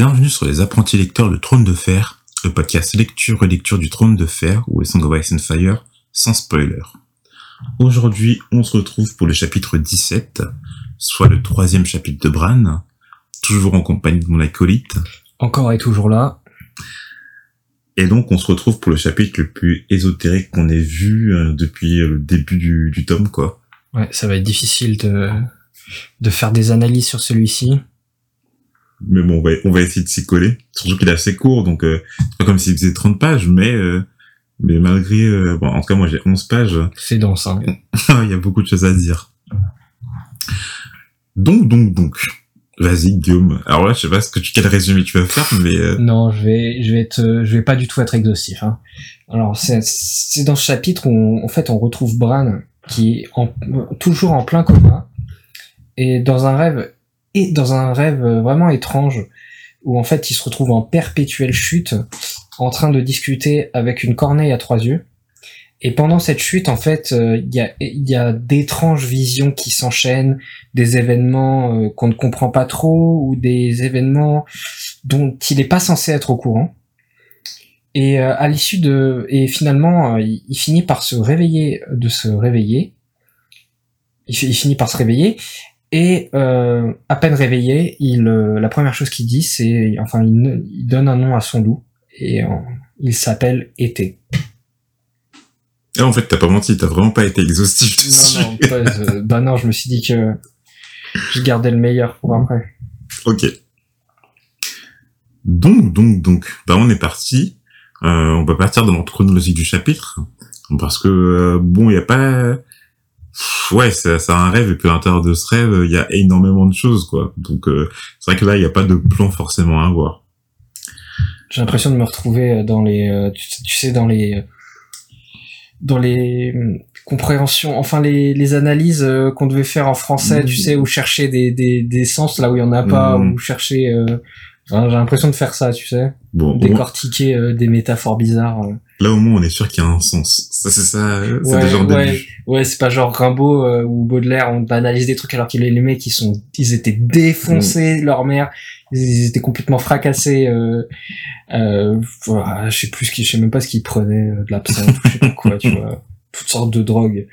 Bienvenue sur les apprentis lecteurs de Trône de Fer, le podcast lecture-relecture du Trône de Fer ou Song of Ice and Fire, sans spoiler. Aujourd'hui, on se retrouve pour le chapitre 17, soit le troisième chapitre de Bran, toujours en compagnie de mon acolyte. Encore et toujours là. Et donc, on se retrouve pour le chapitre le plus ésotérique qu'on ait vu euh, depuis le début du, du tome, quoi. Ouais, ça va être difficile de, de faire des analyses sur celui-ci. Mais bon, on va, on va essayer de s'y coller. Surtout qu'il est assez court, donc euh, c'est pas comme s'il faisait 30 pages, mais euh, mais malgré... euh, bon, en tout cas, moi j'ai 11 pages. C'est dense, hein. Il y a beaucoup de choses à dire. Donc, donc, donc. Vas-y, Guillaume. Alors là, je sais pas ce que tu, quel résumé tu vas faire, mais... euh, Non, je vais, je vais être, je vais pas du tout être exhaustif. Hein. Alors, c'est, c'est dans ce chapitre où, on- en fait, on retrouve Bran qui est en, toujours en plein coma et dans un rêve et dans un rêve vraiment étrange où en fait, il se retrouve en perpétuelle chute, en train de discuter avec une corneille à trois yeux. Et pendant cette chute, en fait, euh, il y a, d'étranges visions qui s'enchaînent, des événements euh, qu'on ne comprend pas trop ou des événements dont il n'est pas censé être au courant. Et euh, à l'issue de et finalement euh, il, finit par se réveiller de se réveiller. Il finit par se réveiller et euh, à peine réveillé, il euh, la première chose qu'il dit c'est enfin il, ne- il donne un nom à son loup et euh, il s'appelle Été. ah, en fait, t'as pas menti, t'as vraiment pas été exhaustif dessus. Non non pas, euh, bah non je me suis dit que je gardais le meilleur pour après. Ok. Donc, donc, donc, bah on est parti. Euh, on va partir dans l'ordre chronologique du chapitre. Parce que, euh, bon, il y a pas... Ouais, c'est un rêve, et puis à l'intérieur de ce rêve, il y a énormément de choses, quoi. Donc, euh, c'est vrai que là, il n'y a pas de plan forcément à avoir. J'ai l'impression de me retrouver dans les, euh, tu, sais- dans les, dans les hum, compréhensions, enfin les, les analyses euh, qu'on devait faire en français, tu Mhm. sais, où chercher des, des, des sens là où il y en a pas, Mhm. ou chercher. euh, j'ai l'impression de faire ça, tu sais, Bon, décortiquer euh, des métaphores bizarres. euh. là, au moins, on est sûr qu'il y a un sens. Ça, c'est ça, c'est Ouais, déjà ouais. début. Ouais, c'est pas genre Rimbaud euh, ou Baudelaire, on analyse des trucs alors qu'il les mecs ils sont, ils étaient défoncés, leur mère, ils, ils étaient complètement fracassés. Euh, euh, voilà, je sais plus ce qu'ils, je sais même pas ce qu'ils prenaient, de l'absinthe, ou je sais pas quoi, tu vois, toutes sortes de drogues.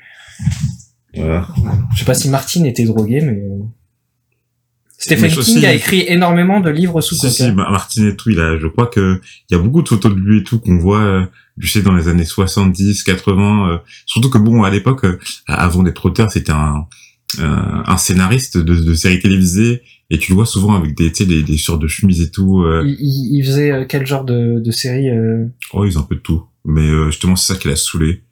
Voilà. Je sais pas si Martine était drogué, mais Stephen King aussi- a écrit énormément de livres sous Si, si. Ma- Martin et tout, il a, je crois que il y a beaucoup de photos de lui et tout qu'on voit, euh, tu sais, dans les années 70, 80, euh, surtout que bon, à l'époque, euh, avant d'être auteur, c'était un, euh, un scénariste de, de séries télévisées, et tu le vois souvent avec des, tu sais, des, des shorts de chemise et tout, euh, Il, il- il faisait quel genre de, de série euh, oh, ils ont un peu de tout. Mais euh, justement, c'est ça qui l'a saoulé.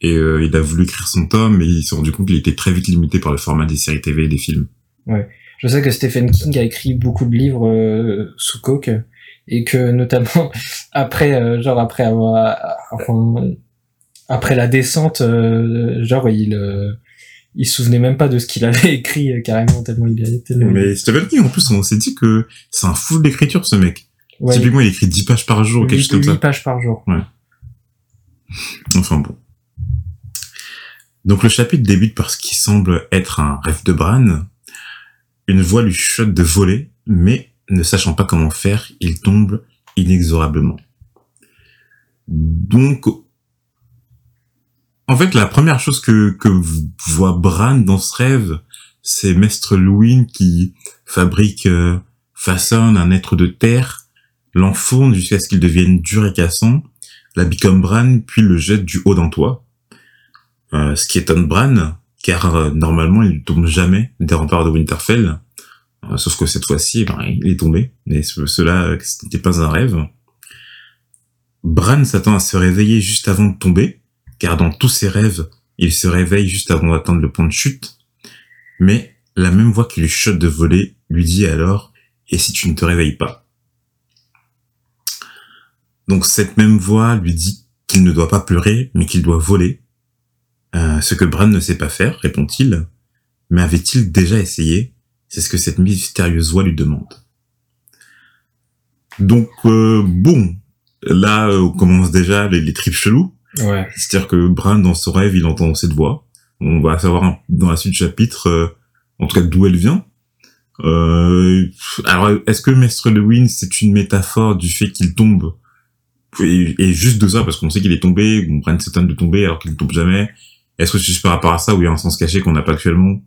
Et euh, il a voulu écrire son tome, mais il s'est rendu compte qu'il était très vite limité par le format des séries TV et des films. Je sais que Stephen King a écrit beaucoup de livres euh, sous coke et que notamment après, euh, genre après avoir, enfin, après la descente, euh, genre il, euh, il se souvenait même pas de ce qu'il avait écrit euh, carrément tellement il a tellement. Mais Stephen King, en plus, on s'est dit que c'est un fou d'écriture, ce mec. ouais, Typiquement, il écrit 10 pages par jour, quelque chose comme ça. 8 pages par jour. Enfin bon. Donc le chapitre débute par ce qui semble être un rêve de Bran. Une voix lui chuchote de voler, mais ne sachant pas comment faire, il tombe inexorablement. Donc, en fait, la première chose que, que voit Bran dans ce rêve, c'est Maître Louin qui fabrique, euh, façonne un être de terre, l'enfourne jusqu'à ce qu'il devienne dur et cassant, comme Bran, puis le jette du haut d'un toit. Euh, ce qui étonne Bran, car euh, normalement il ne tombe jamais des remparts de Winterfell. Euh, sauf que cette fois-ci, ben, il est tombé. Mais ce- cela, euh, ce n'était pas un rêve. Bran s'attend à se réveiller juste avant de tomber, car dans tous ses rêves, il se réveille juste avant d'atteindre le point de chute. Mais la même voix qui lui chuchote de voler lui dit alors « Et si tu ne te réveilles pas ?» Donc cette même voix lui dit qu'il ne doit pas pleurer, mais qu'il doit voler. Euh, ce que Bran ne sait pas faire, répond-il. Mais avait-il déjà essayé? C'est ce que cette mystérieuse voix lui demande. Donc euh, bon, là euh, on commence déjà les, les tripes chelous. Ouais. C'est-à-dire que Bran, dans son rêve, il entend cette voix. On va savoir dans la suite du chapitre, euh, en tout cas d'où elle vient. Euh, alors, est-ce que Maître Lewin, c'est une métaphore du fait qu'il tombe? Et, et juste de ça, parce qu'on sait qu'il est tombé, on prend cette de tomber alors qu'il ne tombe jamais. Est-ce que c'est juste par rapport à ça ou il y a un sens caché qu'on n'a pas actuellement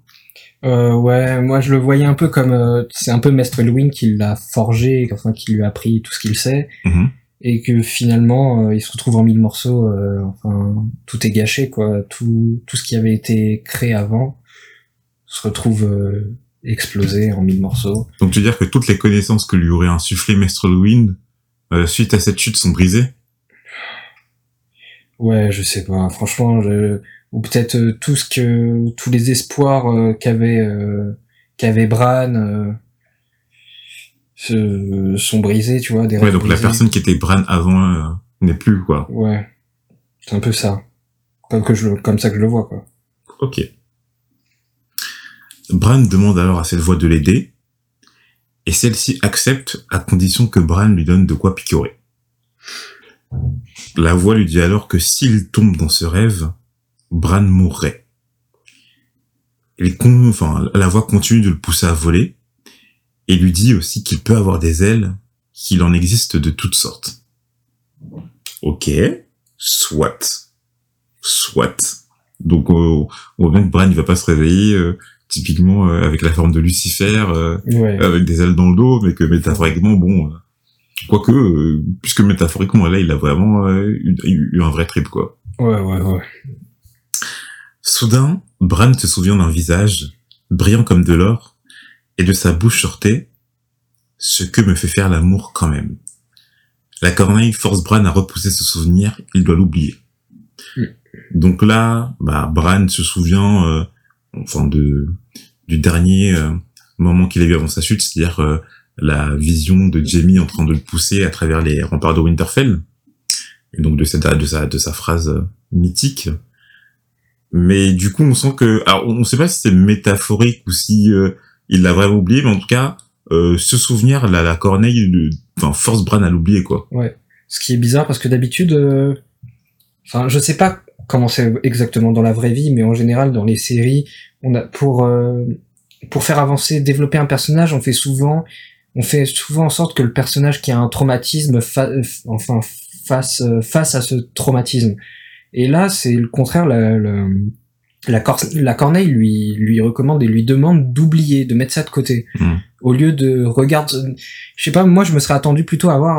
euh, Ouais, moi je le voyais un peu comme euh, c'est un peu Maître Lewin qui l'a forgé, enfin qui lui a appris tout ce qu'il sait, Mhm. et que finalement euh, il se retrouve en mille morceaux. euh, enfin, tout est gâché quoi. Tout tout ce qui avait été créé avant se retrouve euh, explosé en mille morceaux. Donc tu veux dire que toutes les connaissances que lui aurait insufflé Maître euh, suite à cette chute sont brisées? Ouais, je sais pas. Franchement, je... ou peut-être euh, tout ce que tous les espoirs euh, qu'avait euh, qu'avait Bran euh, se- sont brisés, tu vois. Des Ouais, donc la personne qui était Bran avant euh, n'est plus, quoi. Ouais, c'est un peu ça. Comme que je comme ça que je le vois quoi. Ok. Bran demande alors à cette voix de l'aider, et celle-ci accepte à condition que Bran lui donne de quoi picorer. La voix lui dit alors que s'il tombe dans ce rêve, Bran mourrait. Et con- enfin, la voix continue de le pousser à voler, et lui dit aussi qu'il peut avoir des ailes, qu'il en existe de toutes sortes. Ok, soit. Soit. Donc, euh, on voit bien que Bran, il va pas se réveiller, euh, typiquement, euh, avec la forme de Lucifer, euh, Ouais. avec des ailes dans le dos, mais que métaphoriquement, bon, quoique, puisque métaphoriquement, là, il a vraiment eu, eu- eu un vrai trip, quoi. Ouais, ouais, ouais. Soudain, Bran se souvient d'un visage, brillant comme de l'or, et de sa bouche sortait « Ce que me fait faire l'amour quand même ». La corneille force Bran à repousser ce souvenir, il doit l'oublier. Mm. Donc là, bah, Bran se souvient, euh, enfin, de, du dernier euh, moment qu'il a eu avant sa chute, c'est-à-dire euh, la vision de Jamie en train de le pousser à travers les remparts de Winterfell, et donc de, cette, de, sa, de sa phrase mythique. Mais du coup, on sent que, alors, on ne sait pas si c'est métaphorique ou si euh, il l'a vraiment oublié, mais en tout cas, euh, ce souvenir, la, la corneille, le- enfin, force Bran à l'oublier, quoi. Ce qui est bizarre parce que d'habitude, euh, enfin, je sais pas comment c'est exactement dans la vraie vie, mais en général dans les séries, on a pour euh, pour faire avancer, développer un personnage, on fait souvent, on fait souvent en sorte que le personnage qui a un traumatisme, euh, enfin face euh, face à ce traumatisme. Et là, c'est le contraire. La, la, la, cor- la Corneille lui lui recommande et lui demande d'oublier, de mettre ça de côté, Mm. au lieu de regarde. Je sais pas, moi je me serais attendu plutôt à avoir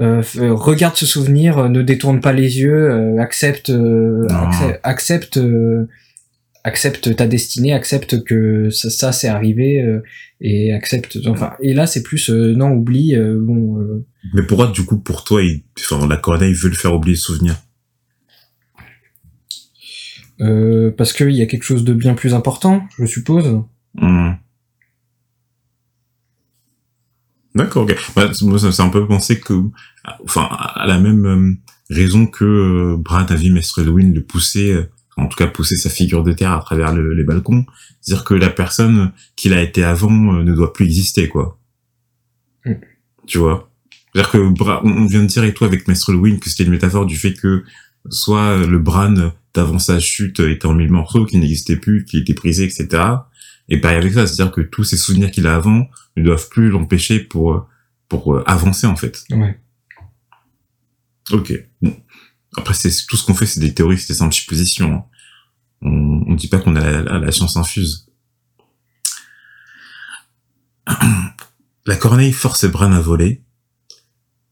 euh, euh, regarde ce souvenir, euh, ne détourne pas les yeux, euh, accepte, euh, accepte, euh, accepte ta destinée, accepte que ça, ça c'est arrivé euh, et accepte. Enfin, et là c'est plus euh, non oublie. euh, bon, euh, Mais pourquoi, du coup, pour toi, il, enfin, la corneille veut le faire oublier ce souvenir? Euh, parce qu'il y a quelque chose de bien plus important, je suppose. Hmm. D'accord, ok. Bah, moi, ça me fait un peu penser que, enfin, à la même euh, raison que euh, Brad a vu Maître Lewin le pousser, euh, en tout cas pousser sa figure de terre à travers le- les balcons, c'est-à-dire que la personne qu'il a été avant ne doit plus exister, quoi. Mm. Tu vois? C'est-à-dire que Bra- on on vient de dire et toi avec Maître Lewin que c'était une métaphore du fait que soit euh, le Bran d'avant sa chute était en mille morceaux, qu'il n'existait plus, qu'il était brisé, etc. Et pareil avec ça, c'est-à-dire que tous ces souvenirs qu'il a avant ne doivent plus l'empêcher pour pour euh, avancer en fait. Ouais. Ok. Bon. Après, c'est tout ce qu'on fait, c'est des théories, c'est des simples suppositions. hein. On, on dit pas qu'on a la, la science infuse. La corneille force Bran à voler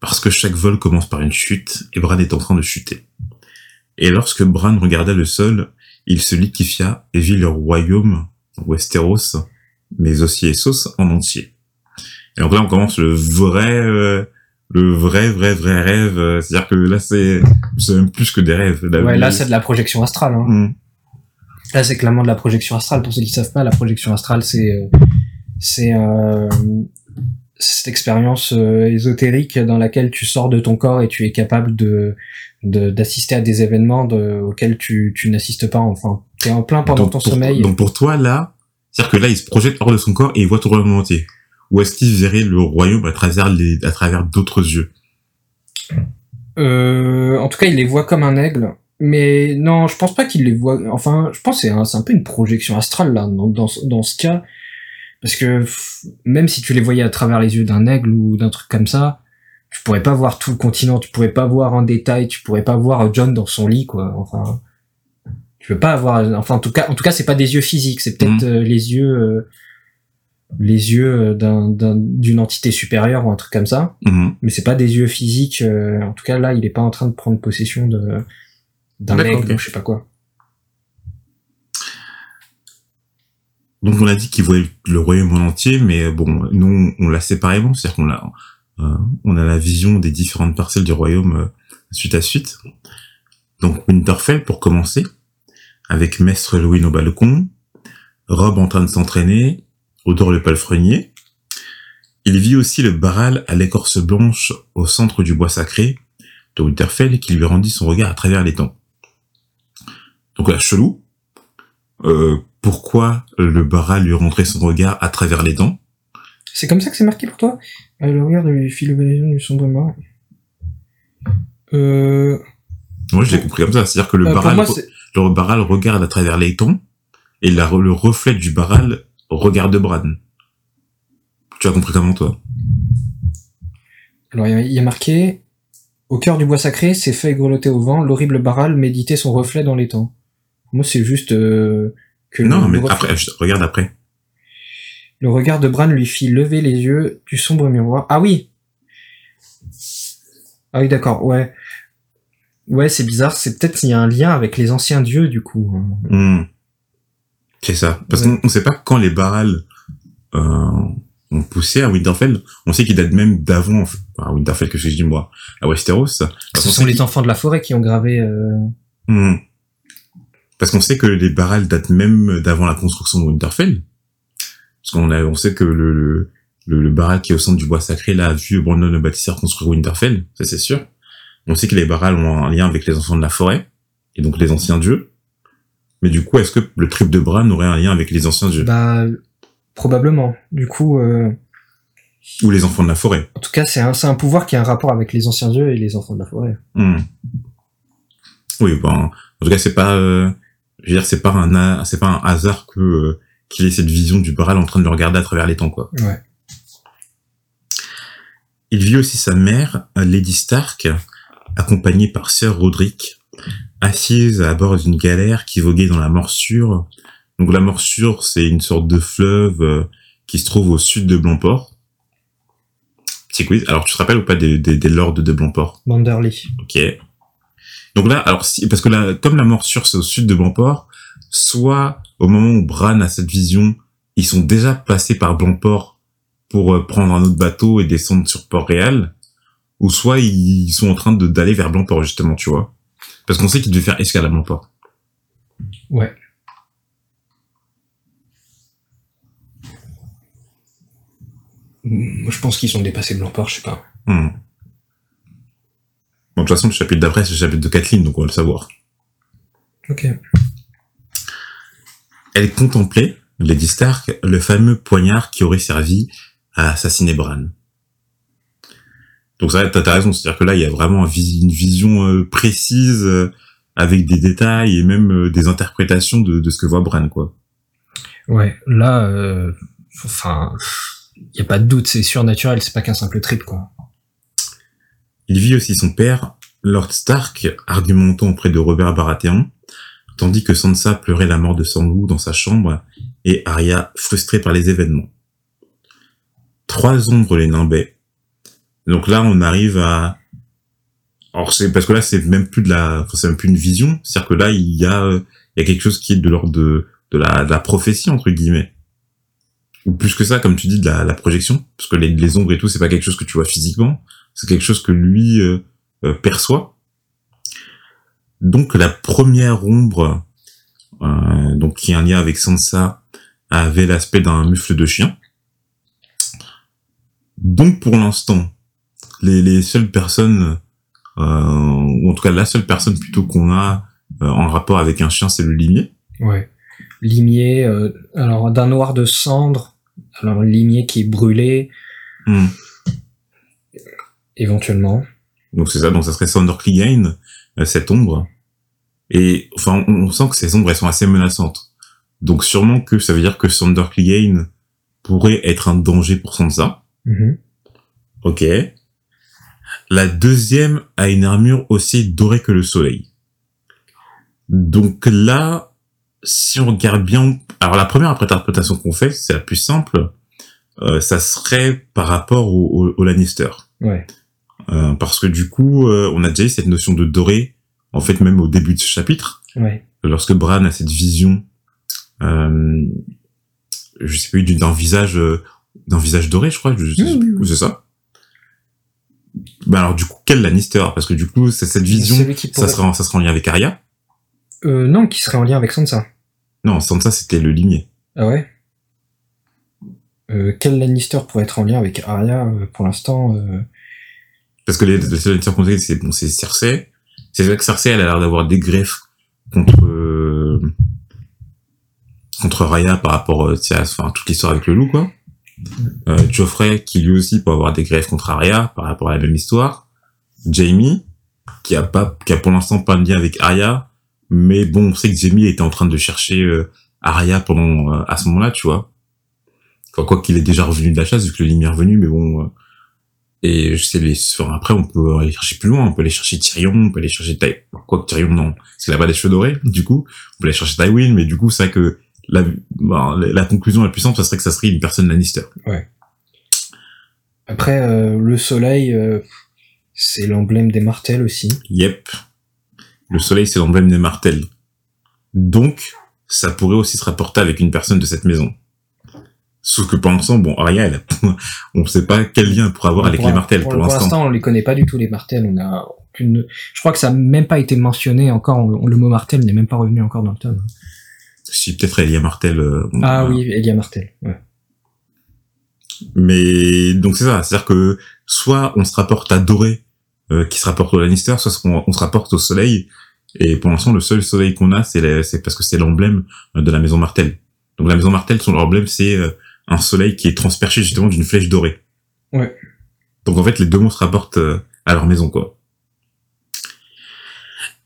parce que chaque vol commence par une chute et Bran est en train de chuter. Et lorsque Bran regarda le sol, il se liquifia et vit le royaume Westeros, mais aussi Essos en entier. Et donc là, on commence le vrai, euh, le vrai, vrai, vrai rêve. euh, C'est-à-dire que là, c'est, c'est même plus que des rêves. Là, Ouais, là c'est de la projection astrale. Hein. Hmm. Là, c'est clairement de la projection astrale. Pour ceux qui savent pas, la projection astrale, c'est euh, c'est euh, cette expérience euh, ésotérique dans laquelle tu sors de ton corps et tu es capable de de- d'assister à des événements de, auxquels tu, tu n'assistes pas. Enfin, t'es en plein pendant donc, ton pour, sommeil. donc pour toi, là, c'est-à-dire que là, il se projette hors de son corps et il voit tout le royaume entier. Ou est-ce qu'il verrait le royaume à travers les, à travers d'autres yeux? Euh, en tout cas, il les voit comme un aigle. Mais non, je pense pas qu'il les voit. Enfin, je pense que c'est un, c'est un peu une projection astrale là dans, dans ce cas. Parce que même si tu les voyais à travers les yeux d'un aigle ou d'un truc comme ça, tu pourrais pas voir tout le continent, tu pourrais pas voir en détail, tu pourrais pas voir John dans son lit, quoi. Enfin, tu peux pas avoir. Enfin, en tout cas, en tout cas, c'est pas des yeux physiques, c'est peut-être Mhm. euh, les yeux, euh, les yeux euh, d'un d'un- d'une entité supérieure ou un truc comme ça. Mhm. Mais c'est pas des yeux physiques. euh, en tout cas, là, il est pas en train de prendre possession de d'un aigle ou je sais pas quoi. Donc on a dit qu'il voyait le royaume en entier, mais bon, nous on l'a séparément, c'est-à-dire qu'on a, euh, on a la vision des différentes parcelles du royaume euh, suite à suite. Donc Winterfell pour commencer, avec Maître Louis au balcon, Rob en train de s'entraîner, Odor le palefrenier. Il vit aussi le Baral à l'écorce blanche au centre du bois sacré de Winterfell qui lui rendit son regard à travers les temps. Donc là, chelou. Euh, pourquoi le Baral lui rendrait son regard à travers les dents? C'est comme ça que c'est marqué pour toi? Euh, Le regard de lui les yeux du sombre mort. Euh, Moi, je l'ai compris comme ça. C'est-à-dire que le euh, Baral, moi, c'est- le Baral regarde à travers les temps et la, le reflet du Baral regarde Bran. Tu as compris comment, toi? Alors il y a- il y a marqué au cœur du bois sacré, ses feuilles grelottaient au vent, l'horrible Baral méditait son reflet dans les temps. Moi, c'est juste euh, que Non, mais après, je- regarde après. le regard de Bran lui fit lever les yeux du sombre miroir. Ah oui. Ah oui, d'accord. Ouais. Ouais, c'est bizarre. C'est peut-être qu'il y a un lien avec les anciens dieux du coup. Hmm. C'est ça. Parce Ouais. qu'on on sait pas quand les Baral euh, ont poussé à Winterfell. On sait qu'ils datent même d'avant, enfin, à Winterfell que je dis moi, à Westeros. Ce Parce qu'on sont les enfants de la forêt qui ont gravé. euh, Hmm. Parce qu'on sait que les Baral datent même d'avant la construction de Winterfell. Parce qu'on on sait que le, le, le, Baral qui est au centre du bois sacré, là, a vu Brandon le bâtisseur construire Winterfell. Ça, c'est sûr. On sait que les Baral ont un lien avec les enfants de la forêt. Et donc les anciens dieux. Mais du coup, est-ce que le trip de Bran aurait un lien avec les anciens dieux? Bah, probablement. Du coup, euh, Ou les enfants de la forêt? en tout cas, c'est un, c'est un pouvoir qui a un rapport avec les anciens dieux et les enfants de la forêt. Hmm. Oui, bon, en tout cas, c'est pas, euh, je veux dire, c'est pas un, c'est pas un hasard que euh, qu'il ait cette vision du Baral en train de le regarder à travers les temps, quoi. Ouais. Il vit aussi sa mère, Lady Stark, accompagnée par Sir Roderick, assise à bord d'une galère qui voguait dans la morsure. Donc la morsure, c'est une sorte de fleuve euh, qui se trouve au sud de Blancport. Petit quiz. Alors tu te rappelles ou pas des, des, des lords de Blancport? Manderly. Ok. Donc là, alors si, parce que là, comme la morsure c'est au sud de Blancport, soit au moment où Bran a cette vision, ils sont déjà passés par Blancport pour euh, prendre un autre bateau et descendre sur Port-Réal, ou soit ils sont en train de d'aller vers Blancport justement, tu vois. Parce qu'on sait qu'ils devaient faire escale à Blancport. Ouais. Je pense qu'ils sont dépassés Blancport, je sais pas. Hmm. Bon, de toute façon, le chapitre d'après, c'est le chapitre de Kathleen, donc on va le savoir. Ok. Elle contemplait, Lady Stark, le fameux poignard qui aurait servi à assassiner Bran. Donc ça, t'as raison, c'est-à-dire que là, il y a vraiment une vision euh, précise, euh, avec des détails et même euh, des interprétations de, de ce que voit Bran, quoi. Ouais, là, euh, enfin, y a pas de doute, c'est surnaturel, c'est pas qu'un simple trip, quoi. Il vit aussi son père, Lord Stark, argumentant auprès de Robert Baratheon, tandis que Sansa pleurait la mort de son loup dans sa chambre et Arya frustrée par les événements. Trois ombres les nimbaient. Donc là, on arrive à... Alors c'est parce que là, c'est même plus de la, c'est même plus une vision. C'est-à-dire que là, il y a, euh, il y a quelque chose qui est de l'ordre de, la, de prophétie entre guillemets. Ou plus que ça, comme tu dis, de la, la projection, parce que les, les ombres et tout, c'est pas quelque chose que tu vois physiquement, c'est quelque chose que lui euh, euh, perçoit. Donc la première ombre, euh, donc qui a un lien avec Sansa, avait l'aspect d'un mufle de chien. Donc pour l'instant, les, les seules personnes, euh, ou en tout cas la seule personne plutôt qu'on a euh, en rapport avec un chien, c'est le limier. Ouais. Limier, euh, alors d'un noir de cendre, alors limier qui est brûlé, Hmm. Éventuellement. Donc c'est ça, donc ça serait Sander Clegane, euh, cette ombre. Et enfin, on, on sent que ces ombres, elles sont assez menaçantes. Donc sûrement que ça veut dire que Sander Clegane pourrait être un danger pour Sansa. Mhm. Ok. La deuxième a une armure aussi dorée que le soleil. Donc là, si on regarde bien, alors la première interprétation qu'on fait, c'est la plus simple, euh, ça serait par rapport au, au, au Lannister. Ouais. Euh, parce que du coup, euh, on a déjà eu cette notion de doré, en fait même au début de ce chapitre, Ouais. lorsque Bran a cette vision, euh, je sais pas, d'un visage, euh, d'un visage doré, je crois, je, oui. c'est ça? Bah alors du coup, quel Lannister? Parce que du coup, c'est cette vision, ça sera, ça sera en lien avec Arya? Euh, non, qui serait en lien avec Sansa. Non, Sansa c'était le limier. Ah ouais? Euh, Quel Lannister pourrait être en lien avec Arya euh, pour l'instant euh, Parce que les, Lannisters qu'on sait, c'est bon, c'est Cersei. C'est vrai que Cersei, elle a l'air d'avoir des greffes contre euh, contre Arya par rapport, euh, à enfin, toute l'histoire avec le loup, quoi. Euh, Geoffrey, qui lui aussi peut avoir des greffes contre Arya par rapport à la même histoire. Jamie, qui a pas, qui a pour l'instant pas de lien avec Arya, mais bon, on sait que Jamie était en train de chercher euh, Arya pendant euh, à ce moment-là, tu vois. Quoi qu'il est déjà revenu de la chasse vu que le est revenu, mais bon. Et je sais les, enfin, après on peut aller chercher plus loin, on peut aller chercher Tyrion, on peut aller chercher Ty... quoi que Tyrion non, parce qu'il a pas des cheveux dorés, du coup, on peut aller chercher Tywin, mais du coup c'est vrai que la, bon, la, conclusion la plus simple, ça serait que ça serait une personne Lannister. Après, euh, le soleil, euh, c'est l'emblème des martels aussi. Yep. Le soleil, c'est l'emblème des martels. Donc, ça pourrait aussi se rapporter avec une personne de cette maison. Sauf que pour l'instant, bon, Arya, elle a- on ne sait pas quel lien elle pourrait avoir avec les martels pour, pour, l'instant. on les connaît pas du tout, les martels. On a aucune... Je crois que ça n'a même pas été mentionné encore. on- le mot martel n'est même pas revenu encore dans le tome. Si peut-être Elia Martel. euh, on- Ah oui, Elia Martel. Ouais. Mais donc c'est ça, c'est-à-dire que soit on se rapporte à Doré, euh, qui se rapporte au Lannister, soit on, on se rapporte au Soleil. Et pour l'instant, le seul Soleil qu'on a, c'est parce que c'est l'emblème euh, de la Maison Martel. Donc la Maison Martel, son emblème, c'est euh, un Soleil qui est transperché justement d'une flèche dorée. Ouais. Donc en fait, les deux mots se rapportent euh, à leur maison, quoi.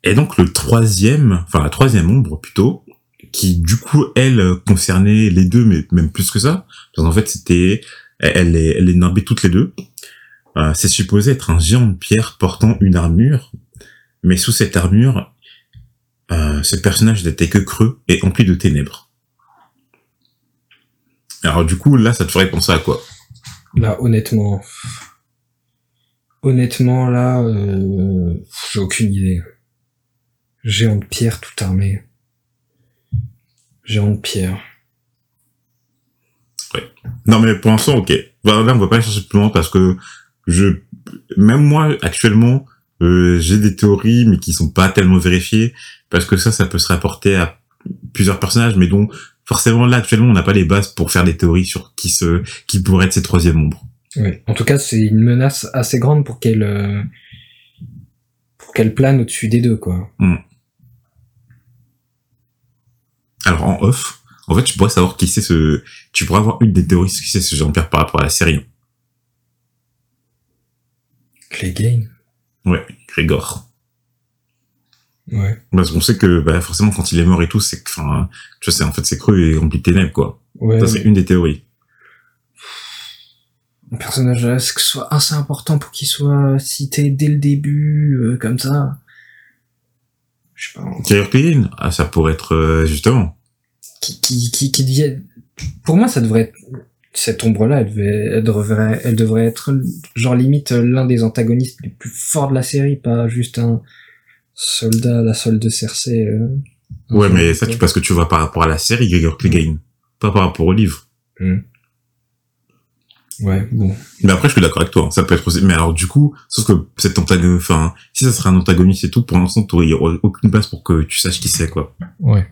Et donc le troisième, enfin la troisième ombre plutôt, qui du coup elle euh, concernait les deux, mais même plus que ça. Parce qu'en fait c'était, elle, elle est, elle est nimbée toutes les deux. Euh, c'est supposé être un géant de pierre portant une armure, mais sous cette armure, euh, ce personnage n'était que creux et empli de ténèbres. Alors du coup là, ça te ferait penser à quoi? Là, honnêtement, honnêtement, là, euh, j'ai aucune idée. Géant de pierre tout armé. Géant de pierre. Non, mais pour l'instant, ok. Bah, Là, on va pas chercher plus loin parce que je, même moi, actuellement, euh, j'ai des théories, mais qui sont pas tellement vérifiées parce que ça, ça peut se rapporter à plusieurs personnages, mais dont forcément là, actuellement, on n'a pas les bases pour faire des théories sur qui se, qui pourrait être ces troisième ombres. Ouais. En tout cas, c'est une menace assez grande pour qu'elle, euh, pour qu'elle plane au-dessus des deux, quoi. Alors, en off, en fait, tu pourrais savoir qui c'est ce, tu pourrais avoir une des théories sur qui c'est ce Jean-Pierre par rapport à la série. Clegane. Ouais, Grégor. Ouais. Parce qu'on sait que, bah, forcément, quand il est mort et tout, c'est que, enfin, tu vois, c'est, en fait, c'est creux et rempli de ténèbres, quoi. Ouais. Ça, c'est une des théories. Un personnage là, c'est que ce soit assez important pour qu'il soit cité dès le début, euh, comme ça. Je sais pas. Clegane Ah, ça pourrait être, euh, justement. Qui, qui, qui, qui devienne- Pour moi, ça devrait être. Cette ombre-là, elle, devait- elle, devrait, elle devrait être, genre, limite, l'un des antagonistes les plus forts de la série, pas juste un soldat, la solde de Cersei. euh, Ouais, mais ça, tu, parce que tu vois par rapport à la série, Gregor Clegane. Pas par rapport au livre. Hmm. Ouais, bon. Mais après, je suis d'accord avec toi. hein. Ça peut être aussi, mais alors, du coup, sauf que cet antagoniste, enfin, si ça serait un antagoniste et tout, pour l'instant, il y aurait aucune base pour que tu saches qui c'est, quoi. Ouais.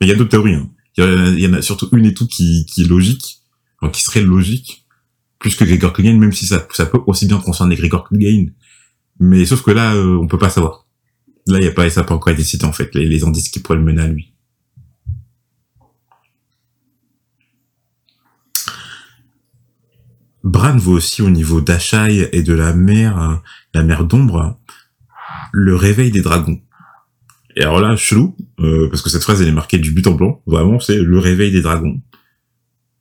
Mais il y a d'autres théories, hein. Il y, en a- il y en a surtout une et tout qui, qui est logique, enfin, qui serait logique, plus que Gregor Clegane, même si ça, ça peut aussi bien concerner Gregor Clegane. Mais sauf que là, euh, on peut pas savoir. Là, il y a pas, ça pas encore été cité, en fait, les, les indices qui pourraient le mener à lui. Bran voit aussi au niveau d'Achai et de la mer, la mer d'ombre, le réveil des dragons. Et alors là, chelou, euh, parce que cette phrase elle est marquée du but en blanc, vraiment c'est le réveil des dragons.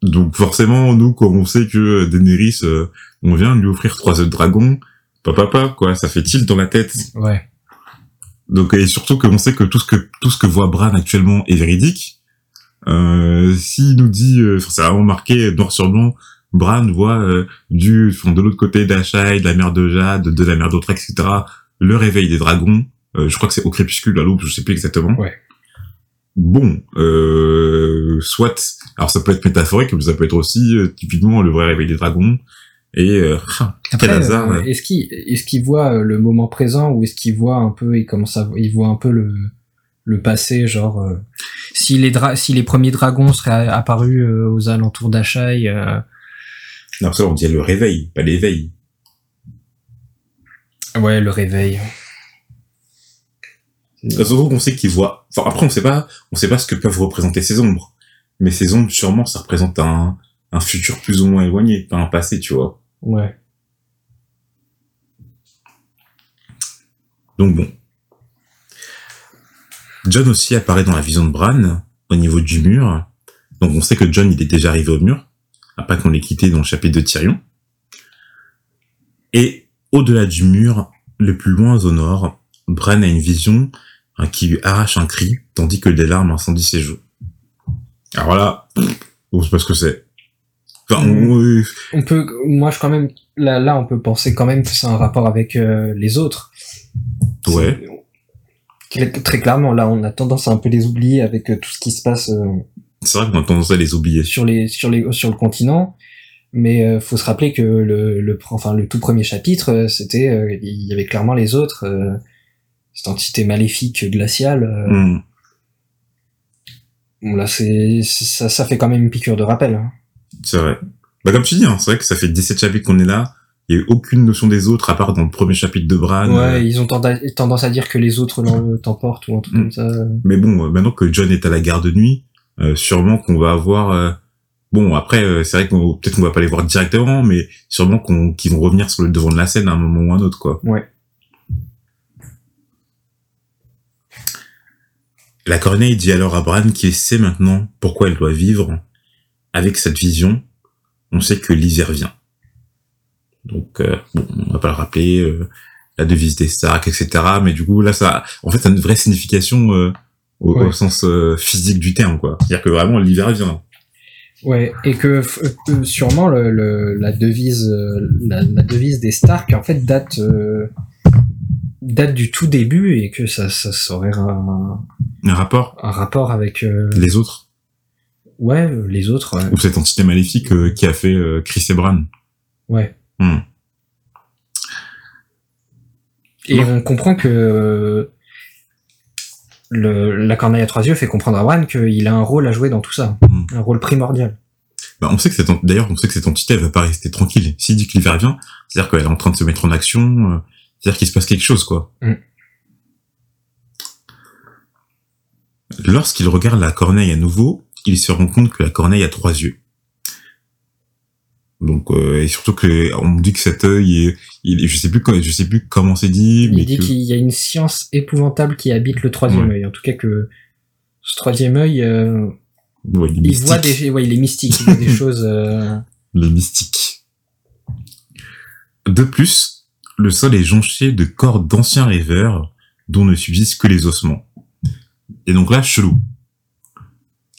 Donc forcément, nous, quand on sait que Daenerys, euh, on vient lui offrir trois œufs de papa, papa, quoi, ça fait tilt dans la tête. Ouais. Donc et surtout qu'on sait que tout ce que tout ce que voit Bran actuellement est véridique. Euh, S'il nous dit, euh, enfin, c'est vraiment marqué noir sur blanc, Bran voit euh, du enfin, de l'autre côté d'Ashai, de la mer de Jade, de la mer d'Autrek, etc. Le réveil des dragons. Euh, je crois que c'est au crépuscule, à l'aube, je sais plus exactement. Ouais. Bon, euh, soit, alors ça peut être métaphorique, mais ça peut être aussi euh, typiquement le vrai réveil des dragons. Et euh, quel Après, hasard. euh, est-ce qu'il est-ce qu'il voit euh, le moment présent ou est-ce qu'il voit un peu il commence à il voit un peu le le passé genre euh, si les dra si les premiers dragons seraient apparus aux alentours d'Achai Non, ça on dit le réveil, pas l'éveil. ouais le réveil Surtout qu'on sait qu'ils voient. Enfin après on sait pas, on sait pas ce que peuvent représenter ces ombres. Mais ces ombres sûrement ça représente un un futur plus ou moins éloigné, pas un passé, tu vois. Ouais Donc bon. John aussi apparaît dans la vision de Bran, au niveau du mur. Donc on sait que John, il est déjà arrivé au mur, après qu'on l'ait quitté dans le chapitre de Tyrion. Et au-delà du mur, le plus loin au nord, Bran a une vision hein, qui lui arrache un cri, tandis que des larmes incendient ses joues. Alors là, on sait pas ce que c'est. Enfin, on- on peut moi je quand même là là on peut penser quand même que c'est un rapport avec euh, les autres ouais, très clairement là on a tendance à un peu les oublier avec euh, tout ce qui se passe euh, c'est vrai qu'on a tendance à les oublier. sur les sur les sur le continent mais euh, faut se rappeler que le, le enfin le tout premier chapitre euh, c'était euh, il y avait clairement les autres euh, cette entité maléfique glaciale euh, Hmm. bon, là c'est c'est- ça ça fait quand même une piqûre de rappel hein. C'est vrai. Bah, comme tu dis, hein, c'est vrai que ça fait 17 chapitres qu'on est là. Il y a eu aucune notion des autres, à part dans le premier chapitre de Bran. ouais Euh, ils ont tenda- tendance à dire que les autres l'en- t'emportent ou un truc Mm. comme ça Mais bon, euh, maintenant que John est à la gare de nuit, euh, sûrement qu'on va avoir... euh, Bon, après, euh, c'est vrai qu'on peut-être qu'on va pas les voir directement, mais sûrement qu'on qu'ils vont revenir sur le devant de la scène à un moment ou un autre, quoi. ouais La Corneille dit alors à Bran qu'il sait maintenant pourquoi elle doit vivre. Avec cette vision, on sait que l'hiver vient. Donc, euh, bon, on va pas le rappeler, euh, la devise des Stark, etc. Mais du coup, là, ça, en fait, ça a une vraie signification euh, au, Ouais. au sens euh, physique du terme, quoi. C'est-à-dire que vraiment, l'hiver vient. Ouais, et que f- euh, sûrement le, le- la devise euh, la, la devise des Stark en fait date euh, date du tout début et que ça ça serait un, Un rapport, un rapport avec euh, les autres, ouais euh, les autres ouais. ou cette entité maléfique euh, qui a fait euh, Chris et Bran. ouais. Hmm. Et on comprend que le, la corneille à trois yeux fait comprendre à Bran qu'il a un rôle à jouer dans tout ça, Hmm. un rôle primordial. Bah, on sait que cette, d'ailleurs, on sait que cette entité, elle va pas rester tranquille. S'il dit que l'hiver vient, c'est-à-dire qu'elle est en train de se mettre en action, c'est-à-dire qu'il se passe quelque chose, quoi. Mm. Lorsqu'il regarde la corneille à nouveau, il se rend compte que la corneille a trois yeux. Donc, euh, et surtout que, on me dit que cet œil est, il, je sais plus, je sais plus comment c'est dit, mais Il dit que- qu'il y a une science épouvantable qui habite le troisième Ouais. œil. En tout cas que ce troisième œil, euh, ouais, il voit des, ouais, il est mystique, il voit des choses. euh, les mystiques. De plus, le sol est jonché de corps d'anciens rêveurs dont ne subsistent que les ossements. Et donc là, chelou.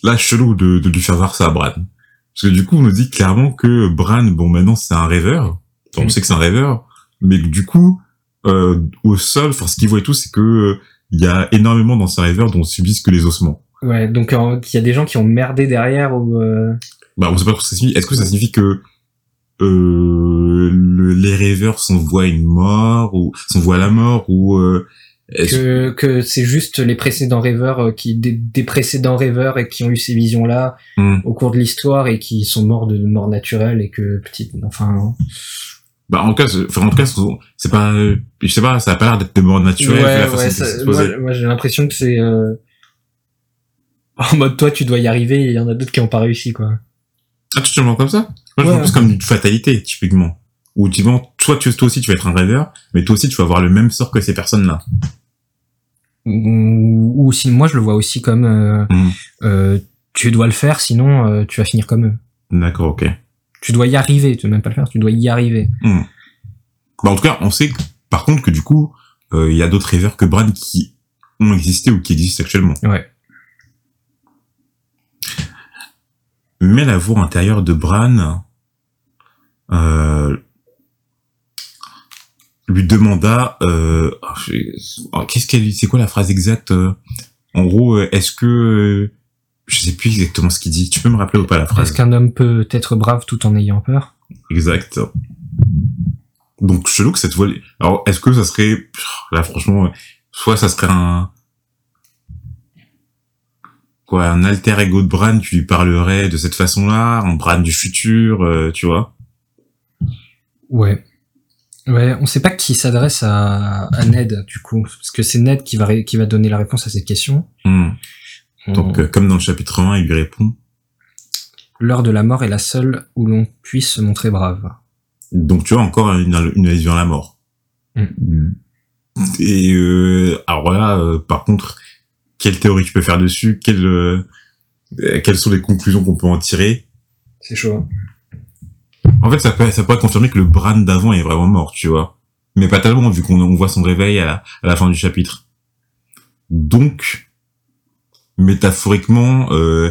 Là, chelou de, de lui faire voir ça à Bran. Parce que du coup, on nous dit clairement que Bran, bon, maintenant, c'est un rêveur. Enfin, on sait que c'est un rêveur. Mais du coup, euh, au sol, enfin, ce qu'il voit et tout, c'est que euh, il y a énormément d'anciens rêveurs dont subsistent que les ossements. Ouais, donc euh, il y a des gens qui ont merdé derrière ou euh, Bah, on sait pas ce que ça signifie. Est-ce que ça signifie que euh, le- les rêveurs s'envoient une mort ou s'envoient à la mort ou euh, que, que c'est juste les précédents rêveurs euh, qui des, des précédents rêveurs et qui ont eu ces visions là Hmm. au cours de l'histoire et qui sont morts de mort naturelle et que petite enfin bah en tout cas, enfin en tout cas, c'est- pas, euh, je sais pas, ça a pas l'air d'être de mort naturelle. vu la façon dont ça- moi, moi, j'ai l'impression que c'est euh, en mode toi tu dois y arriver et il y en a d'autres qui ont pas réussi quoi. Ah, tu te le comme ça? Moi, je le Ouais. plus comme une fatalité, typiquement. Où tu vois, toi, tu, toi aussi, tu vas être un rêveur, mais toi aussi, tu vas avoir le même sort que ces personnes-là. Ou, ou si moi je le vois aussi comme euh, Hmm. euh, tu dois le faire sinon euh, tu vas finir comme eux. D'accord, ok. Tu dois y arriver, tu veux même pas le faire, tu dois y arriver. Hmm. Bah, en tout cas, on sait que- par contre que du coup, euh, il y a d'autres rêveurs que Bran qui ont existé ou qui existent actuellement. Ouais. Mais la voix intérieure de Bran euh, lui demanda euh, oh, oh, qu'est-ce qu'elle c'est quoi la phrase exacte euh, En gros, euh, est-ce que euh, je sais plus exactement ce qu'il dit. Tu peux me rappeler ou pas la phrase? Est-ce qu'un homme peut être brave tout en ayant peur? Exact. Donc chelou que cette voix. Alors est-ce que ça serait là franchement, soit ça serait un quoi, un alter ego de Bran qui lui parlerait de cette façon-là, un Bran du futur, euh, tu vois? Ouais. Ouais, on sait pas qui s'adresse à, à Ned, du coup. Parce que c'est Ned qui va, qui va donner la réponse à cette question. Hmm. On- Donc euh, comme dans le chapitre 1, il lui répond. L'heure de la mort est la seule où l'on puisse se montrer brave. Donc tu vois encore une, une allusion à la mort. Hmm. Et euh, alors là, euh, par contre, quelle théorie tu peux faire dessus? Quelles euh, quelles sont les conclusions qu'on peut en tirer? C'est chaud. En fait, ça peut, ça pourrait confirmer que le Bran d'avant est vraiment mort, tu vois. Mais pas tellement, vu qu'on on voit son réveil à la, fin du chapitre. Donc, métaphoriquement, euh,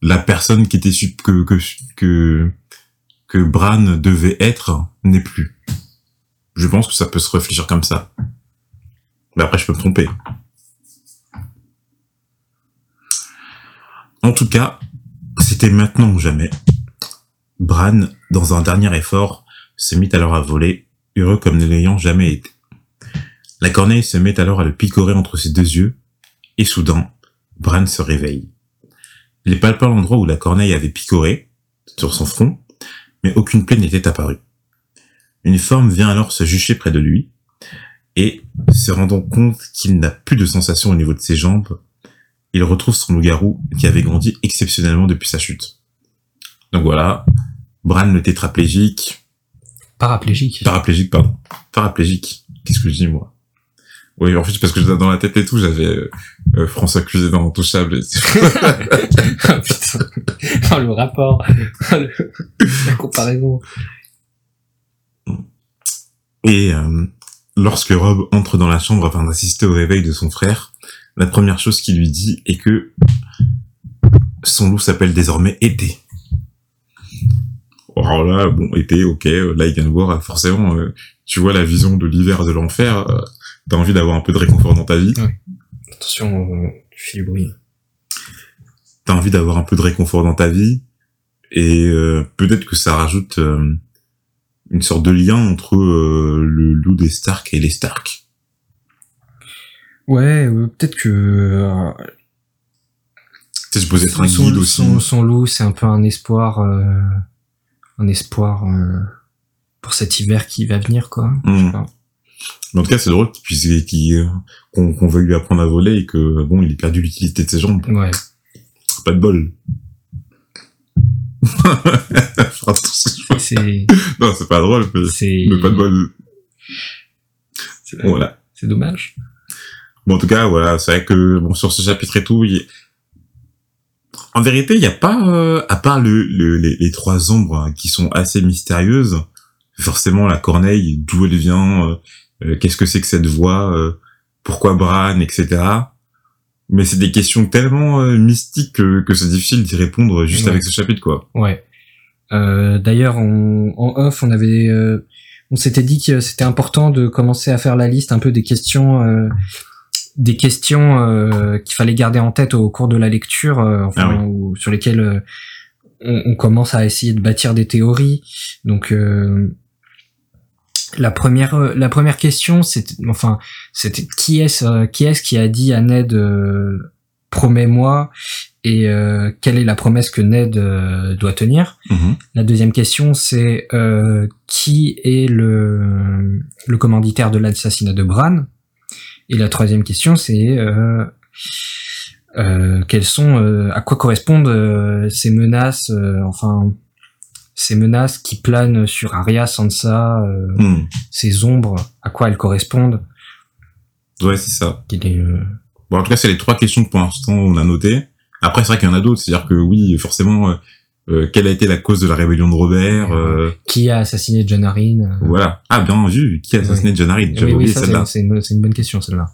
la personne qui était que, que, que, que Bran devait être n'est plus. Je pense que ça peut se réfléchir comme ça. Mais après, je peux me tromper. En tout cas, c'était maintenant ou jamais. Bran, dans un dernier effort, se mit alors à voler, heureux comme ne l'ayant jamais été. La corneille se met alors à le picorer entre ses deux yeux, et soudain, Bran se réveille. Il palpa l'endroit où la corneille avait picoré, sur son front, mais aucune plaie n'était apparue. Une forme vient alors se jucher près de lui, et, se rendant compte qu'il n'a plus de sensation au niveau de ses jambes, il retrouve son loup-garou qui avait grandi exceptionnellement depuis sa chute. Donc voilà, Bran le tétraplégique, Paraplégique. paraplégique, pardon, paraplégique. Qu'est-ce que je dis moi? Oui, en fait, parce que dans la tête et tout, j'avais euh, François Cluzet dans Intouchable. Et... Putain. Oh, le rapport. Oh, le- La comparaison. Et euh, lorsque Rob entre dans la chambre afin d'assister au réveil de son frère, la première chose qu'il lui dit est que son loup s'appelle désormais Été. Alors là, bon, Été, ok, là il vient de voir, euh, forcément, euh, tu vois la vision de l'hiver de l'enfer, euh, t'as envie d'avoir un peu de réconfort dans ta vie, Attention, euh, tu fais du bruit. t'as envie d'avoir un peu de réconfort dans ta vie, et euh, peut-être que ça rajoute euh, une sorte de lien entre le loup des Stark et les Stark. Ouais, peut-être que Tu sais, je peux être un son, guide aussi. son, son loup, c'est un peu un espoir, euh, un espoir euh, pour cet hiver qui va venir, quoi. Je sais pas. Mais en tout cas, c'est drôle qu'il, euh, qu'on veuille lui apprendre à voler et que bon, il ait perdu l'utilité de ses jambes. Ouais. Pas de bol. Non, c'est pas drôle, mais, pas de bol. c'est, Voilà. c'est dommage. Bon, en tout cas, voilà, c'est vrai que bon sur ce chapitre et tout, il... en vérité, il n'y a pas, euh, à part le, le- les, les trois ombres hein, qui sont assez mystérieuses. Forcément, la corneille, d'où elle vient, euh, euh, qu'est-ce que c'est que cette voix, euh, pourquoi Bran, etc. Mais c'est des questions tellement euh, mystiques que, que c'est difficile d'y répondre juste Ouais. avec ce chapitre, quoi. Ouais. Euh, d'ailleurs, on, en off, on avait, euh, on s'était dit que c'était important de commencer à faire la liste un peu des questions, euh, des questions euh, qu'il fallait garder en tête au cours de la lecture, euh, enfin, Ah ou sur lesquelles euh, on, on commence à essayer de bâtir des théories. Donc, euh, la première, la première question, c'était, enfin, c'était qui est-ce, euh, qui est-ce qui a dit à Ned, euh, promets-moi, et euh, quelle est la promesse que Ned euh, doit tenir? Mhm. La deuxième question, c'est euh, qui est le, le commanditaire de l'assassinat de Bran? Et la troisième question, c'est euh, euh, quelles sont, euh, à quoi correspondent euh, ces menaces, euh, enfin ces menaces qui planent sur Arya, Sansa, euh, Hmm. ces ombres, à quoi elles correspondent? Ouais, c'est ça. Est, Bon, en tout cas, c'est les trois questions que pour l'instant on a notées. Après, c'est vrai qu'il y en a d'autres. C'est-à-dire que oui, forcément, euh, quelle a été la cause de la rébellion de Robert euh, Qui a assassiné John Arryn euh, Voilà. Ah, bien vu. Qui a assassiné John Arryn J'avais Oui, oublié celle-là. c'est une, bonne question, celle-là.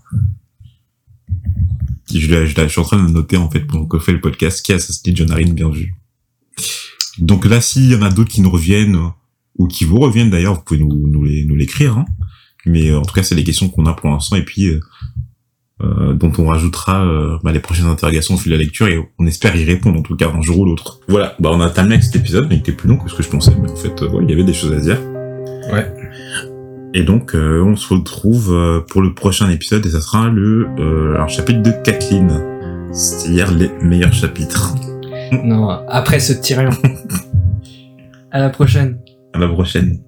Je, suis en train de noter en fait pendant que fait le podcast qui a assassiné John Arryn, bien vu. Donc là, s'il y en a d'autres qui nous reviennent ou qui vous reviennent d'ailleurs, vous pouvez nous, nous l'écrire. Hein. Mais euh, en tout cas, c'est les questions qu'on a pour l'instant et puis euh, dont on rajoutera euh, bah, les prochaines interrogations au fil de la lecture et on espère y répondre en tout cas un jour ou l'autre. Voilà, bah on a terminé avec cet épisode, mais il était plus long que ce que je pensais. Mais en fait, euh, ouais, il y avait des choses à dire. Ouais. Et donc, euh, on se retrouve euh, pour le prochain épisode et ça sera le euh, alors, chapitre de Kathleen, c'est-à-dire les meilleurs chapitres. Non, après ce Tyrion. à la prochaine. À la prochaine.